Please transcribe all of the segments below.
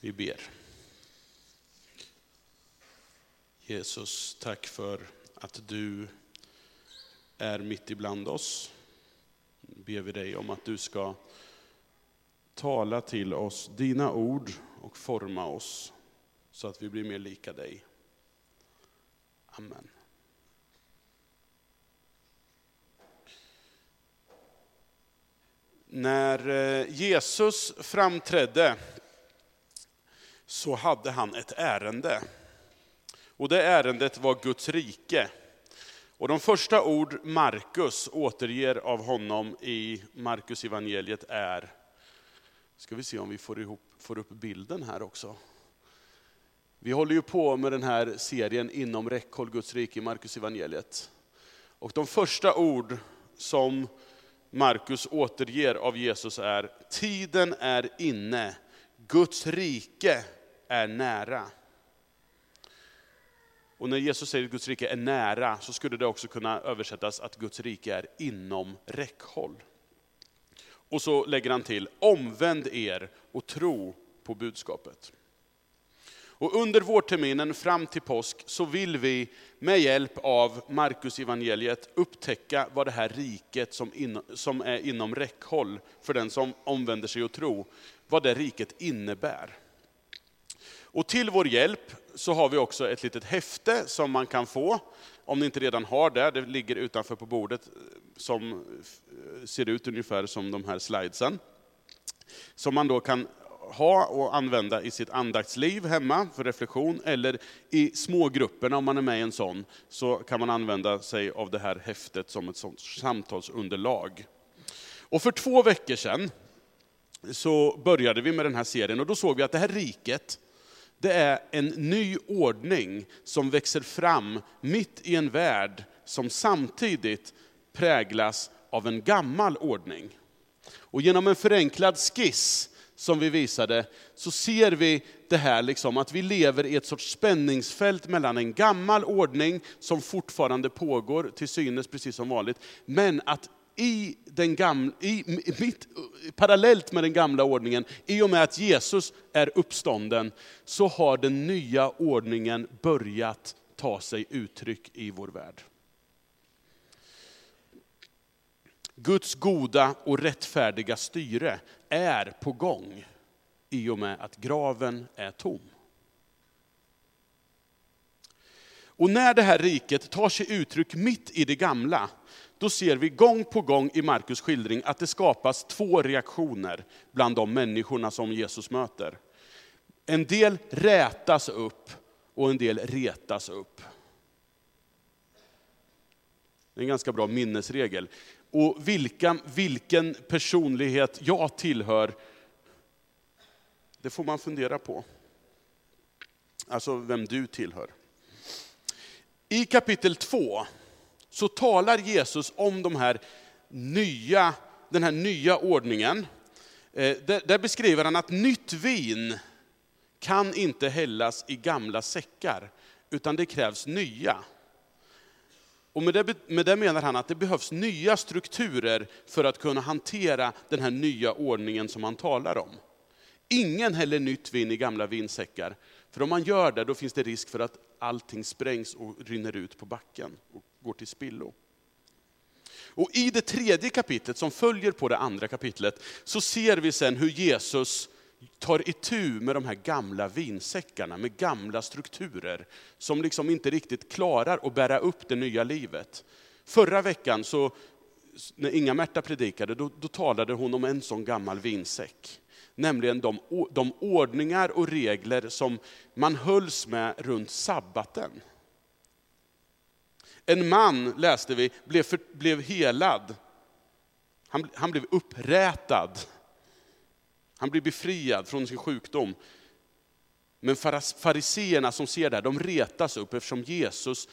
Vi ber. Jesus, tack för att du är mitt ibland oss. Nu ber vi dig om att du ska tala till oss dina ord och forma oss så att vi blir mer lika dig. Amen. När eh, Jesus framträdde så hade han ett ärende. Och det ärendet var Guds rike. Och de första ord Markus återger av honom i Markus evangeliet är, ska vi se om vi får, ihop, får upp bilden här också. Vi håller ju på med den här serien inom räckhåll Guds rike i Markus evangeliet. Och de första ord som Markus återger av Jesus är, tiden är inne, Guds rike är nära. Och när Jesus säger att Guds rike är nära, så skulle det också kunna översättas att Guds rike är inom räckhåll. Och så lägger han till, omvänd er och tro på budskapet. Och under vårterminen fram till påsk så vill vi med hjälp av Markus evangeliet upptäcka vad det här riket som, in, som är inom räckhåll för den som omvänder sig och tror, vad det riket innebär. Och till vår hjälp så har vi också ett litet häfte som man kan få, om ni inte redan har det, det ligger utanför på bordet, eh, som eh, ser ut ungefär som de här slidesen. Som man då kan ha och använda i sitt andaktsliv hemma för reflektion, eller i smågrupperna om man är med i en sån, så kan man använda sig av det här häftet som ett sånt samtalsunderlag. Och för två veckor sedan så började vi med den här serien och då såg vi att det här riket, det är en ny ordning som växer fram mitt i en värld som samtidigt präglas av en gammal ordning. Och genom en förenklad skiss som vi visade, så ser vi det här liksom, att vi lever i ett sorts spänningsfält mellan en gammal ordning som fortfarande pågår, till synes precis som vanligt, men att i den gamla, i, mitt, parallellt med den gamla ordningen, i och med att Jesus är uppstånden, så har den nya ordningen börjat ta sig uttryck i vår värld. Guds goda och rättfärdiga styre är på gång i och med att graven är tom. Och när det här riket tar sig uttryck mitt i det gamla, då ser vi gång på gång i Markus skildring att det skapas två reaktioner bland de människorna som Jesus möter. En del rätas upp och en del retas upp. Det är en ganska bra minnesregel. Och vilka, vilken personlighet jag tillhör, det får man fundera på. Alltså vem du tillhör. I kapitel 2 så talar Jesus om de här nya, den här nya ordningen. Eh, där, där beskriver han att nytt vin kan inte hällas i gamla säckar, utan det krävs nya. Och med det, med det menar han att det behövs nya strukturer för att kunna hantera den här nya ordningen som han talar om. Ingen häller nytt vin i gamla vinsäckar, för om man gör det då finns det risk för att allting sprängs och rinner ut på backen och går till spillo. Och i det tredje kapitlet som följer på det andra kapitlet så ser vi sen hur Jesus tar itu med de här gamla vinsäckarna, med gamla strukturer, som liksom inte riktigt klarar att bära upp det nya livet. Förra veckan, så, när Inga-Märta predikade, då, då, talade hon om en sån gammal vinsäck. Nämligen de, de ordningar och regler som man hölls med runt sabbaten. En man, läste vi, blev, för, blev helad. Han, han blev upprätad han blir befriad från sin sjukdom. Men fariseerna som ser det här, de retas upp eftersom Jesus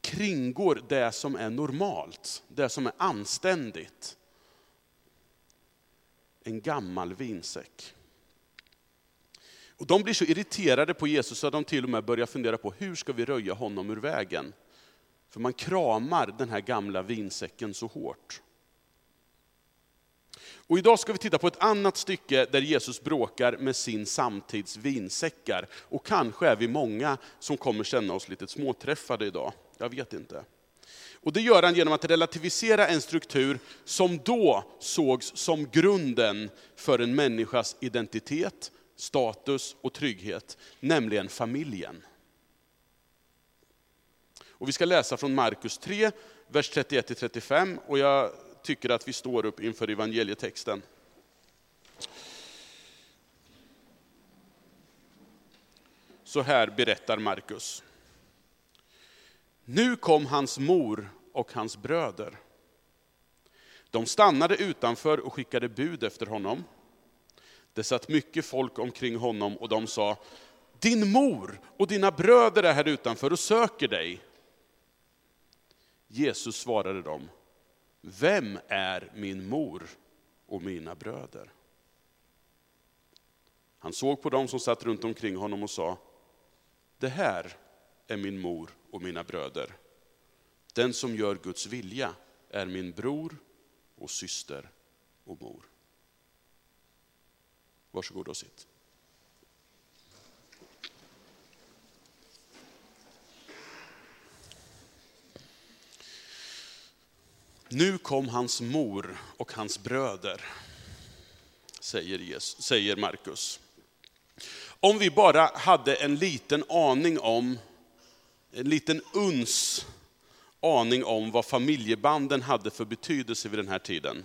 kringgår det som är normalt, det som är anständigt. En gammal vinsäck. Och de blir så irriterade på Jesus att de till och med börjar fundera på hur ska vi röja honom ur vägen? För man kramar den här gamla vinsäcken så hårt. Och idag ska vi titta på ett annat stycke där Jesus bråkar med sin samtids vinsäckar. Och kanske är vi många som kommer känna oss lite småträffade idag. Jag vet inte. Och det gör han genom att relativisera en struktur som då sågs som grunden för en människas identitet, status och trygghet, nämligen familjen. Och vi ska läsa från Markus 3, vers 31-35, och jag tycker att vi står upp inför evangelietexten. Så här berättar Markus. Nu kom hans mor och hans bröder. De stannade utanför och skickade bud efter honom. Det satt mycket folk omkring honom och de sa, din mor och dina bröder är här utanför och söker dig. Jesus svarade dem, vem är min mor och mina bröder? Han såg på dem som satt runt omkring honom och sa, det här är min mor och mina bröder. Den som gör Guds vilja är min bror och syster och mor. Varsågod och sitt. Nu kom hans mor och hans bröder, säger, Jesus, säger Markus. Om vi bara hade en liten aning om, en liten uns aning om vad familjebanden hade för betydelse vid den här tiden.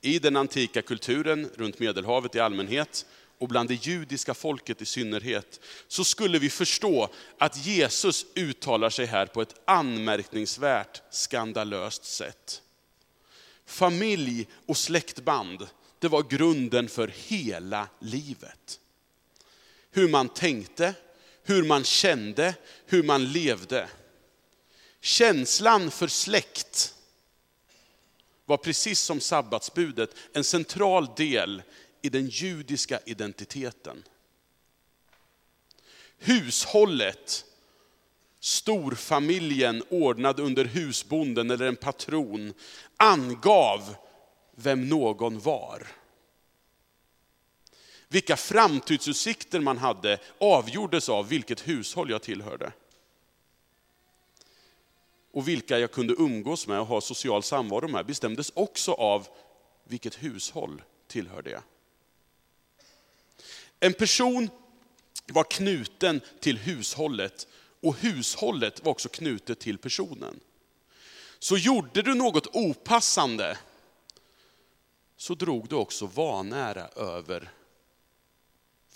I den antika kulturen runt Medelhavet i allmänhet och bland det judiska folket i synnerhet, så skulle vi förstå att Jesus uttalar sig här på ett anmärkningsvärt skandalöst sätt. Familj och släktband, det var grunden för hela livet. Hur man tänkte, hur man kände, hur man levde. Känslan för släkt var precis som sabbatsbudet en central del i den judiska identiteten. Hushållet, storfamiljen ordnad under husbonden eller en patron, angav vem någon var. Vilka framtidsutsikter man hade avgjordes av vilket hushåll jag tillhörde. Och vilka jag kunde umgås med och ha social samvaro med bestämdes också av vilket hushåll tillhörde jag. En person var knuten till hushållet och hushållet var också knutet till personen. Så gjorde du något opassande så drog du också vanära över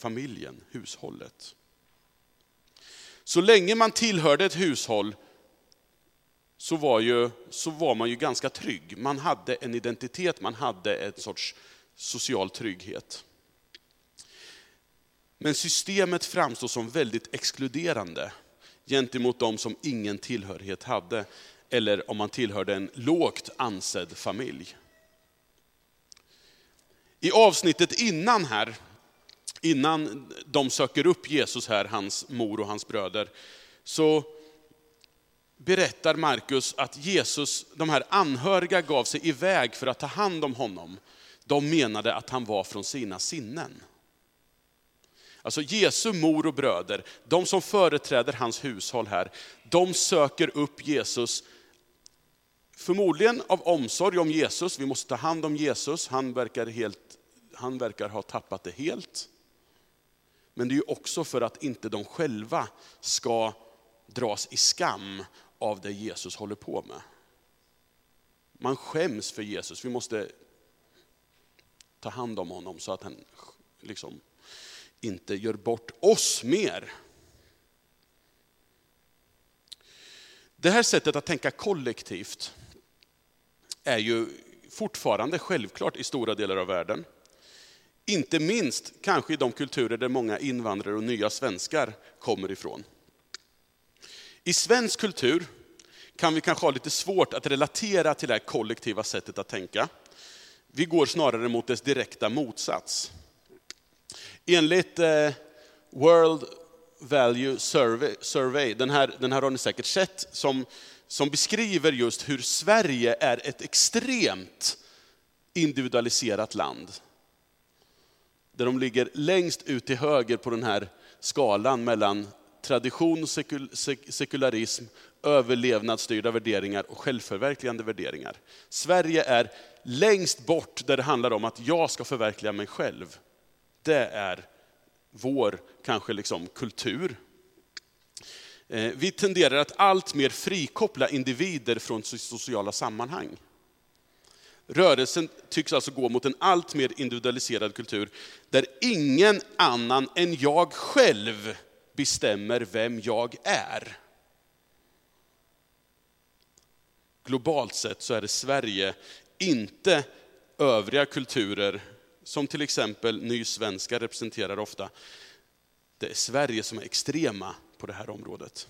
familjen, hushållet. Så länge man tillhörde ett hushåll så var, ju, så var man ju ganska trygg. Man hade en identitet, man hade en sorts social trygghet. Men systemet framstår som väldigt exkluderande gentemot de som ingen tillhörighet hade, eller om man tillhörde en lågt ansedd familj. I avsnittet innan här, innan de söker upp Jesus här, hans mor och hans bröder, så berättar Markus att Jesus, de här anhöriga gav sig iväg för att ta hand om honom. De menade att han var från sina sinnen. Alltså Jesu mor och bröder, de som företräder hans hushåll här, de söker upp Jesus, förmodligen av omsorg om Jesus, vi måste ta hand om Jesus, han verkar, helt, han verkar ha tappat det helt. Men det är också för att inte de själva ska dras i skam av det Jesus håller på med. Man skäms för Jesus, vi måste ta hand om honom så att han liksom inte gör bort oss mer. Det här sättet att tänka kollektivt är ju fortfarande självklart i stora delar av världen. Inte minst kanske i de kulturer där många invandrare och nya svenskar kommer ifrån. I svensk kultur kan vi kanske ha lite svårt att relatera till det här kollektiva sättet att tänka. Vi går snarare mot dess direkta motsats. Enligt eh, World Value Survey, Survey den, här, den här har ni säkert sett, som, som beskriver just hur Sverige är ett extremt individualiserat land. Där de ligger längst ut till höger på den här skalan mellan tradition, sekul, sekularism, överlevnadsstyrda värderingar och självförverkligande värderingar. Sverige är längst bort där det handlar om att jag ska förverkliga mig själv. Det är vår kanske liksom kultur. Eh, vi tenderar att allt mer frikoppla individer från sociala sammanhang. Rörelsen tycks alltså gå mot en allt mer individualiserad kultur, där ingen annan än jag själv bestämmer vem jag är. Globalt sett så är det Sverige, inte övriga kulturer, som till exempel nysvenskar representerar ofta. Det är Sverige som är extrema på det här området.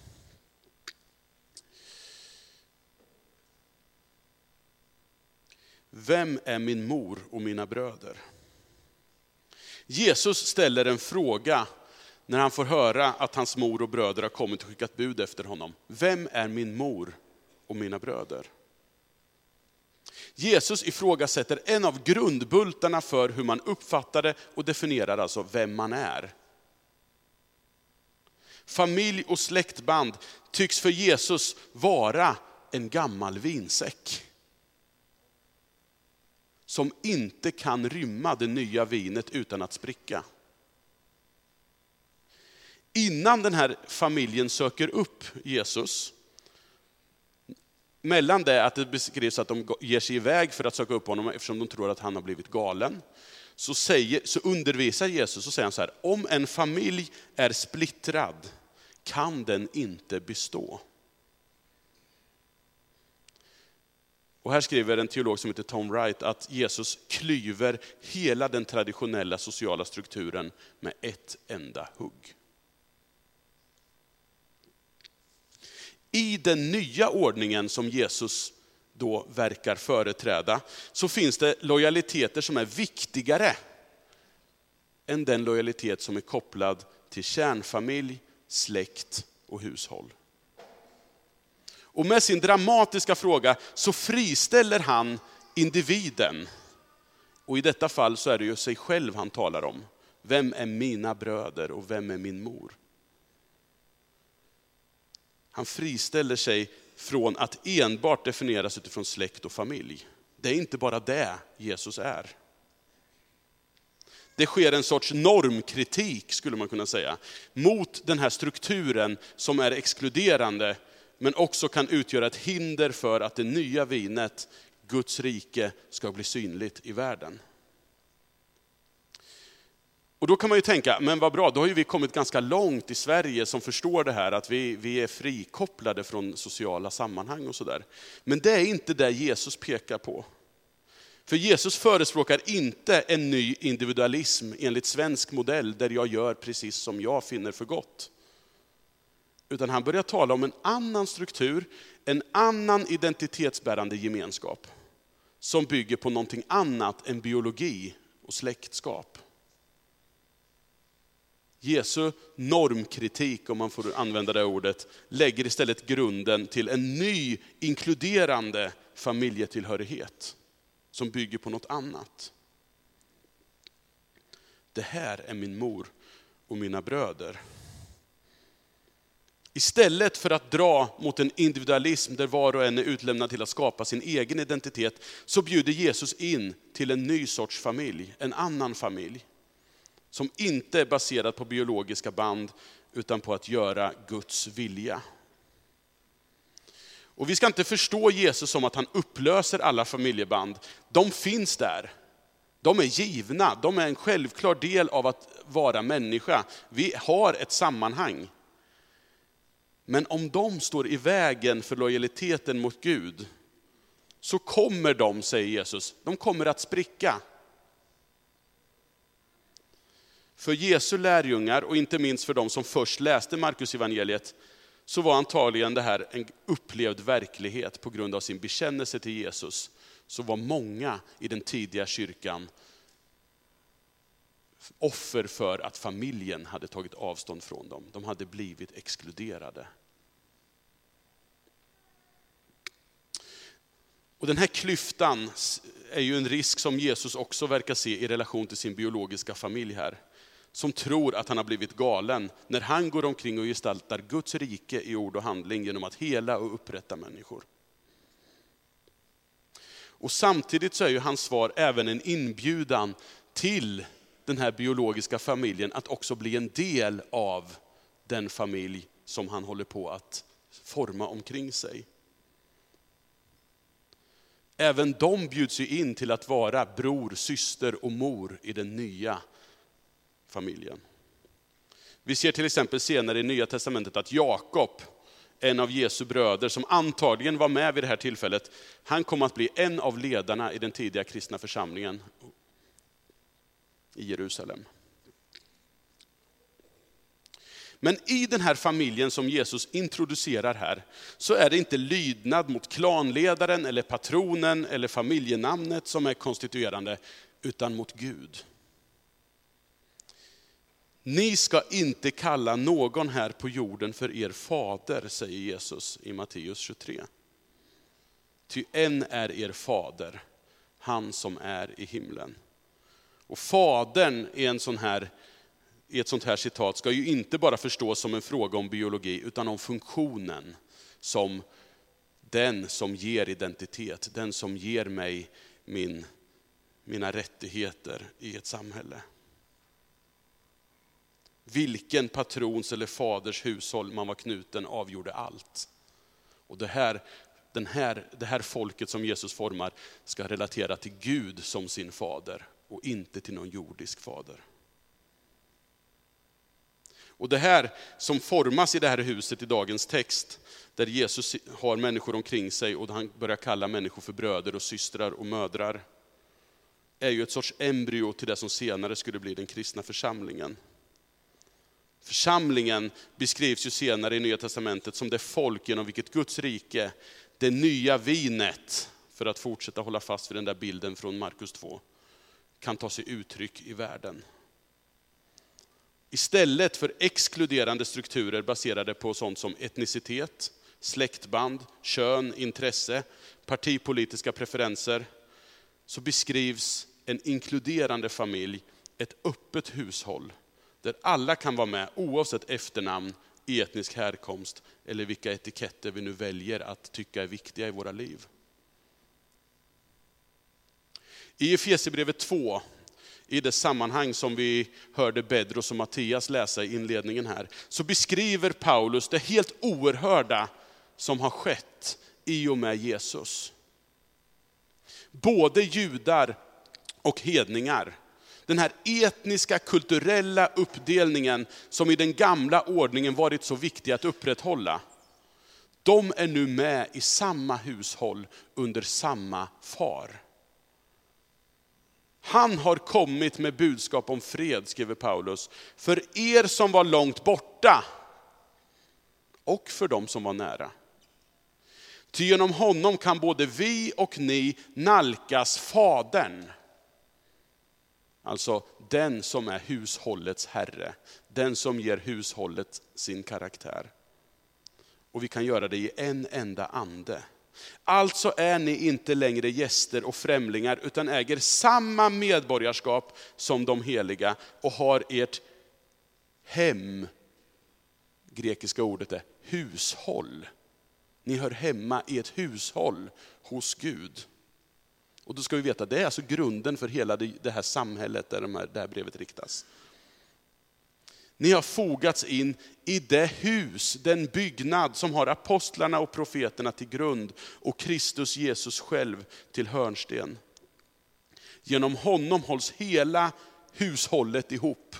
Vem är min mor och mina bröder? Jesus ställer en fråga när han får höra att hans mor och bröder har kommit och skickat bud efter honom. Vem är min mor och mina bröder? Jesus ifrågasätter en av grundbultarna för hur man uppfattar och definierar alltså vem man är. Familj och släktband tycks för Jesus vara en gammal vinsäck. Som inte kan rymma det nya vinet utan att spricka. Innan den här familjen söker upp Jesus, mellan det att det beskrivs att de ger sig iväg för att söka upp honom eftersom de tror att han har blivit galen, så, säger, så undervisar Jesus och säger han så här, om en familj är splittrad kan den inte bestå. Och här skriver en teolog som heter Tom Wright att Jesus klyver hela den traditionella sociala strukturen med ett enda hugg. I den nya ordningen som Jesus då verkar företräda, så finns det lojaliteter som är viktigare än den lojalitet som är kopplad till kärnfamilj, släkt och hushåll. Och med sin dramatiska fråga så friställer han individen. Och i detta fall så är det ju sig själv han talar om. Vem är mina bröder och vem är min mor? Han friställer sig från att enbart definieras utifrån släkt och familj. Det är inte bara det Jesus är. Det sker en sorts normkritik, skulle man kunna säga, mot den här strukturen som är exkluderande, men också kan utgöra ett hinder för att det nya vinet, Guds rike, ska bli synligt i världen. Och då kan man ju tänka, men vad bra, då har ju vi kommit ganska långt i Sverige som förstår det här, att vi, vi är frikopplade från sociala sammanhang och sådär. Men det är inte det Jesus pekar på. För Jesus förespråkar inte en ny individualism enligt svensk modell, där jag gör precis som jag finner för gott. Utan han börjar tala om en annan struktur, en annan identitetsbärande gemenskap, som bygger på någonting annat än biologi och släktskap. Jesu normkritik, om man får använda det ordet, lägger istället grunden till en ny inkluderande familjetillhörighet som bygger på något annat. Det här är min mor och mina bröder. Istället för att dra mot en individualism där var och en är utlämnad till att skapa sin egen identitet, så bjuder Jesus in till en ny sorts familj, en annan familj. Som inte är baserad på biologiska band, utan på att göra Guds vilja. Och vi ska inte förstå Jesus som att han upplöser alla familjeband. De finns där. De är givna, de är en självklar del av att vara människa. Vi har ett sammanhang. Men om de står i vägen för lojaliteten mot Gud, så kommer de, säger Jesus, de kommer att spricka. För Jesu lärjungar, och inte minst för de som först läste Markus evangeliet så var antagligen det här en upplevd verklighet på grund av sin bekännelse till Jesus. Så var många i den tidiga kyrkan offer för att familjen hade tagit avstånd från dem. De hade blivit exkluderade. Och den här klyftan är ju en risk som Jesus också verkar se i relation till sin biologiska familj här. Som tror att han har blivit galen när han går omkring och gestaltar Guds rike i ord och handling genom att hela och upprätta människor. Och samtidigt så är ju hans svar även en inbjudan till den här biologiska familjen att också bli en del av den familj som han håller på att forma omkring sig. Även de bjuds ju in till att vara bror, syster och mor i den nya familjen. Vi ser till exempel senare i Nya Testamentet att Jakob, en av Jesu bröder, som antagligen var med vid det här tillfället, han kom att bli en av ledarna i den tidiga kristna församlingen i Jerusalem. Men i den här familjen som Jesus introducerar här, så är det inte lydnad mot klanledaren, eller patronen, eller familjenamnet som är konstituerande, utan mot Gud. Ni ska inte kalla någon här på jorden för er fader, säger Jesus i Matteus 23. Ty en är er fader, han som är i himlen. Och fadern i, en sån här, i ett sånt här citat ska ju inte bara förstås som en fråga om biologi, utan om funktionen som den som ger identitet, den som ger mig min, mina rättigheter i ett samhälle. Vilken patrons eller faders hushåll man var knuten avgjorde allt. Och det här, den här, det här folket som Jesus formar ska relatera till Gud som sin fader och inte till någon jordisk fader. Och det här som formas i det här huset i dagens text, där Jesus har människor omkring sig och han börjar kalla människor för bröder och systrar och mödrar, är ju ett sorts embryo till det som senare skulle bli den kristna församlingen. Församlingen beskrivs ju senare i Nya Testamentet som det folk genom vilket Guds rike, det nya vinet, för att fortsätta hålla fast vid den där bilden från Markus 2, kan ta sig uttryck i världen. Istället för exkluderande strukturer baserade på sånt som etnicitet, släktband, kön, intresse, partipolitiska preferenser, så beskrivs en inkluderande familj, ett öppet hushåll, där alla kan vara med oavsett efternamn, etnisk härkomst eller vilka etiketter vi nu väljer att tycka är viktiga i våra liv. I Efesierbrevet 2, i det sammanhang som vi hörde Bedros och Mattias läsa i inledningen här, så beskriver Paulus det helt oerhörda som har skett i och med Jesus. Både judar och hedningar den här etniska, kulturella uppdelningen som i den gamla ordningen varit så viktig att upprätthålla. De är nu med i samma hushåll under samma far. Han har kommit med budskap om fred, skriver Paulus, för er som var långt borta och för dem som var nära. Ty genom honom kan både vi och ni nalkas Fadern. Alltså den som är hushållets herre, den som ger hushållet sin karaktär. Och vi kan göra det i en enda ande. Alltså är ni inte längre gäster och främlingar, utan äger samma medborgarskap som de heliga och har ert hem, grekiska ordet är hushåll. Ni hör hemma i ett hushåll hos Gud. Och då ska vi veta, det är alltså grunden för hela det här samhället där det här brevet riktas. Ni har fogats in i det hus, den byggnad som har apostlarna och profeterna till grund och Kristus Jesus själv till hörnsten. Genom honom hålls hela hushållet ihop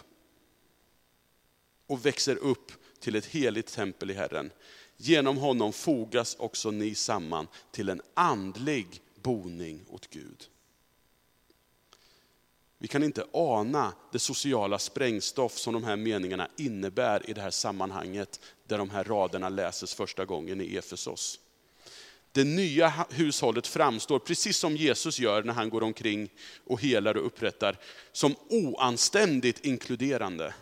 och växer upp till ett heligt tempel i Herren. Genom honom fogas också ni samman till en andlig boning åt Gud. Vi kan inte ana det sociala sprängstoff som de här meningarna innebär i det här sammanhanget, där de här raderna läses första gången i Efesos. Det nya hushållet framstår, precis som Jesus gör när han går omkring och helar och upprättar, som oanständigt inkluderande.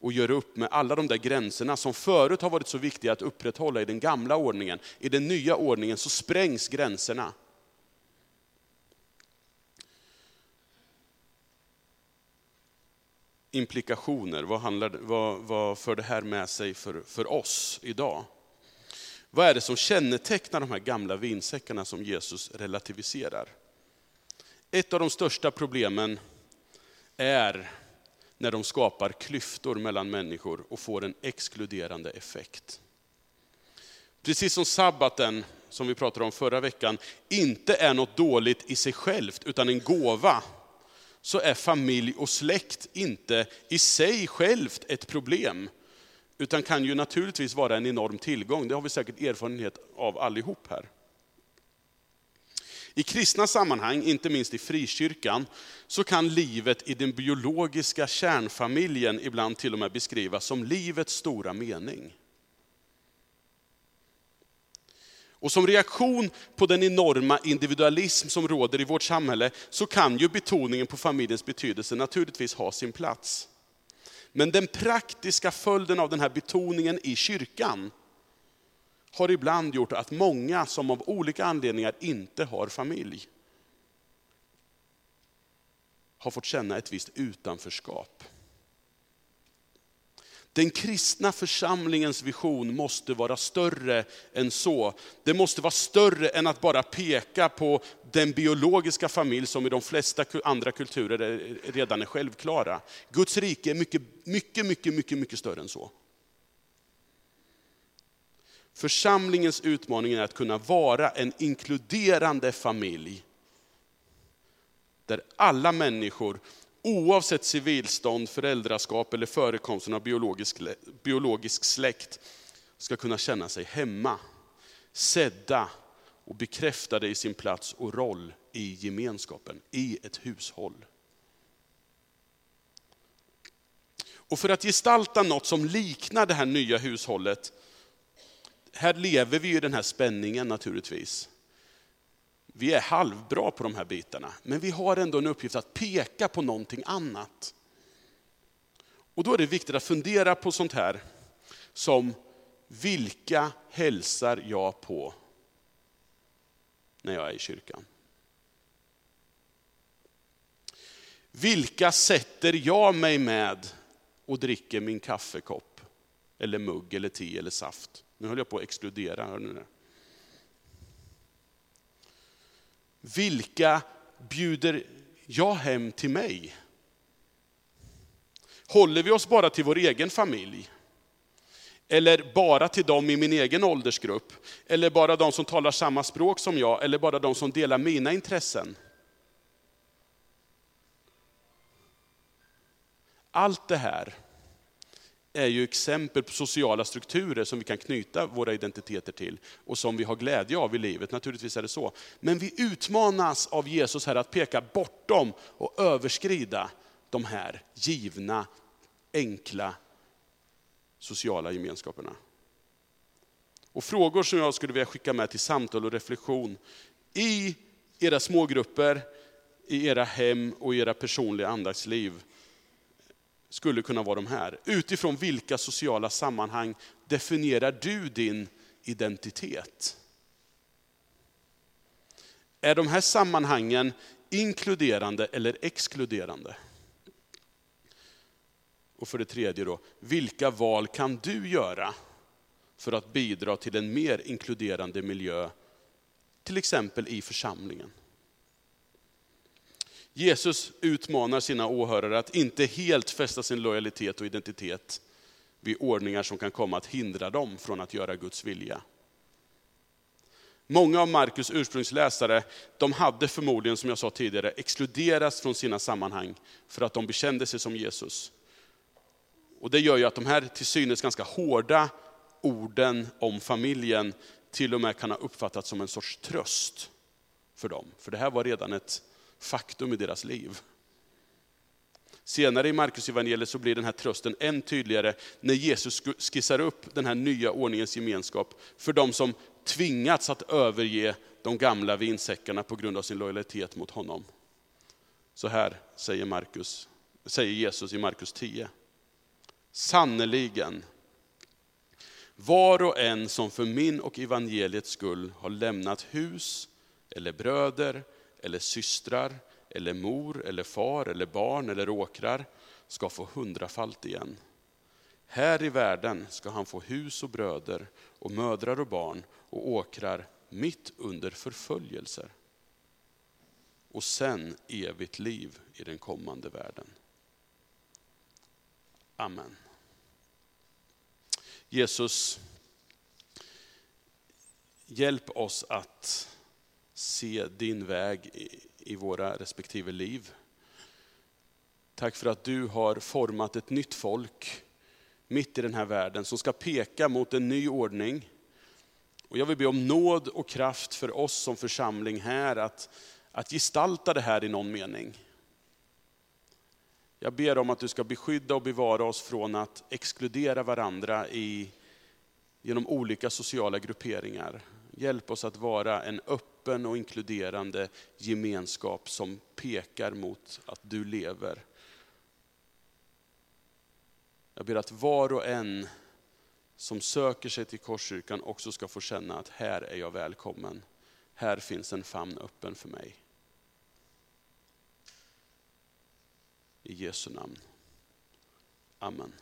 Och gör upp med alla de där gränserna som förut har varit så viktiga att upprätthålla i den gamla ordningen. I den nya ordningen så sprängs gränserna. Implikationer? Vad, handlar, vad, vad för det här med sig för, för oss idag? Vad är det som kännetecknar de här gamla vinsäckarna som Jesus relativiserar? Ett av de största problemen är när de skapar klyftor mellan människor och får en exkluderande effekt. Precis som sabbaten, som vi pratade om förra veckan, inte är något dåligt i sig självt, utan en gåva, så är familj och släkt inte i sig självt ett problem, utan kan ju naturligtvis vara en enorm tillgång. Det har vi säkert erfarenhet av allihop här. I kristna sammanhang, inte minst i frikyrkan, så kan livet i den biologiska kärnfamiljen ibland till och med beskrivas som livets stora mening. Och som reaktion på den enorma individualism som råder i vårt samhälle, så kan ju betoningen på familjens betydelse naturligtvis ha sin plats. Men den praktiska följden av den här betoningen i kyrkan, har ibland gjort att många som av olika anledningar inte har familj, har fått känna ett visst utanförskap. Den kristna församlingens vision måste vara större än så. Det måste vara större än att bara peka på den biologiska familj som i de flesta andra kulturer redan är självklara. Guds rike är mycket, mycket, mycket, mycket, mycket större än så. Församlingens utmaning är att kunna vara en inkluderande familj. Där alla människor, oavsett civilstånd, föräldraskap eller förekomsten av biologisk, biologisk släkt, ska kunna känna sig hemma, sedda och bekräftade i sin plats och roll i gemenskapen, i ett hushåll. Och för att gestalta något som liknar det här nya hushållet, här lever vi i den här spänningen naturligtvis. Vi är halvbra på de här bitarna, men vi har ändå en uppgift att peka på någonting annat. Och då är det viktigt att fundera på sånt här som, vilka hälsar jag på när jag är i kyrkan? Vilka sätter jag mig med och dricker min kaffekopp, eller mugg, eller te eller saft? Nu höll jag på att exkludera. Hör ni det? Vilka bjuder jag hem till mig? Håller vi oss bara till vår egen familj? Eller bara till dem i min egen åldersgrupp? Eller bara de som talar samma språk som jag? Eller bara de som delar mina intressen? Allt det här är ju exempel på sociala strukturer som vi kan knyta våra identiteter till och som vi har glädje av i livet. Naturligtvis är det så. Men vi utmanas av Jesus här att peka bortom och överskrida de här givna, enkla sociala gemenskaperna. Och frågor som jag skulle vilja skicka med till samtal och reflektion i era smågrupper, i era hem och i era personliga andaktsliv skulle kunna vara de här. Utifrån vilka sociala sammanhang definierar du din identitet? Är de här sammanhangen inkluderande eller exkluderande? Och för det tredje då, vilka val kan du göra för att bidra till en mer inkluderande miljö, till exempel i församlingen? Jesus utmanar sina åhörare att inte helt fästa sin lojalitet och identitet vid ordningar som kan komma att hindra dem från att göra Guds vilja. Många av Markus ursprungsläsare, de hade förmodligen, som jag sa tidigare, exkluderats från sina sammanhang för att de bekände sig som Jesus. Och det gör ju att de här till synes ganska hårda orden om familjen till och med kan ha uppfattats som en sorts tröst för dem. För det här var redan ett faktum i deras liv. Senare i Markus evangeliet så blir den här trösten än tydligare när Jesus skissar upp den här nya ordningens gemenskap för de som tvingats att överge de gamla vinsäckarna på grund av sin lojalitet mot honom. Så här säger, Marcus, säger Jesus i Markus 10. Sannerligen, var och en som för min och evangeliets skull har lämnat hus eller bröder eller systrar, eller mor, eller far, eller barn, eller åkrar, ska få hundrafalt igen. Här i världen ska han få hus och bröder och mödrar och barn och åkrar mitt under förföljelser. Och sen evigt liv i den kommande världen. Amen. Jesus, hjälp oss att se din väg i våra respektive liv. Tack för att du har format ett nytt folk mitt i den här världen som ska peka mot en ny ordning. Och jag vill be om nåd och kraft för oss som församling här att, att gestalta det här i någon mening. Jag ber om att du ska beskydda och bevara oss från att exkludera varandra i, genom olika sociala grupperingar. Hjälp oss att vara en öppen och inkluderande gemenskap som pekar mot att du lever. Jag ber att var och en som söker sig till Korskyrkan också ska få känna att här är jag välkommen. Här finns en famn öppen för mig. I Jesu namn. Amen.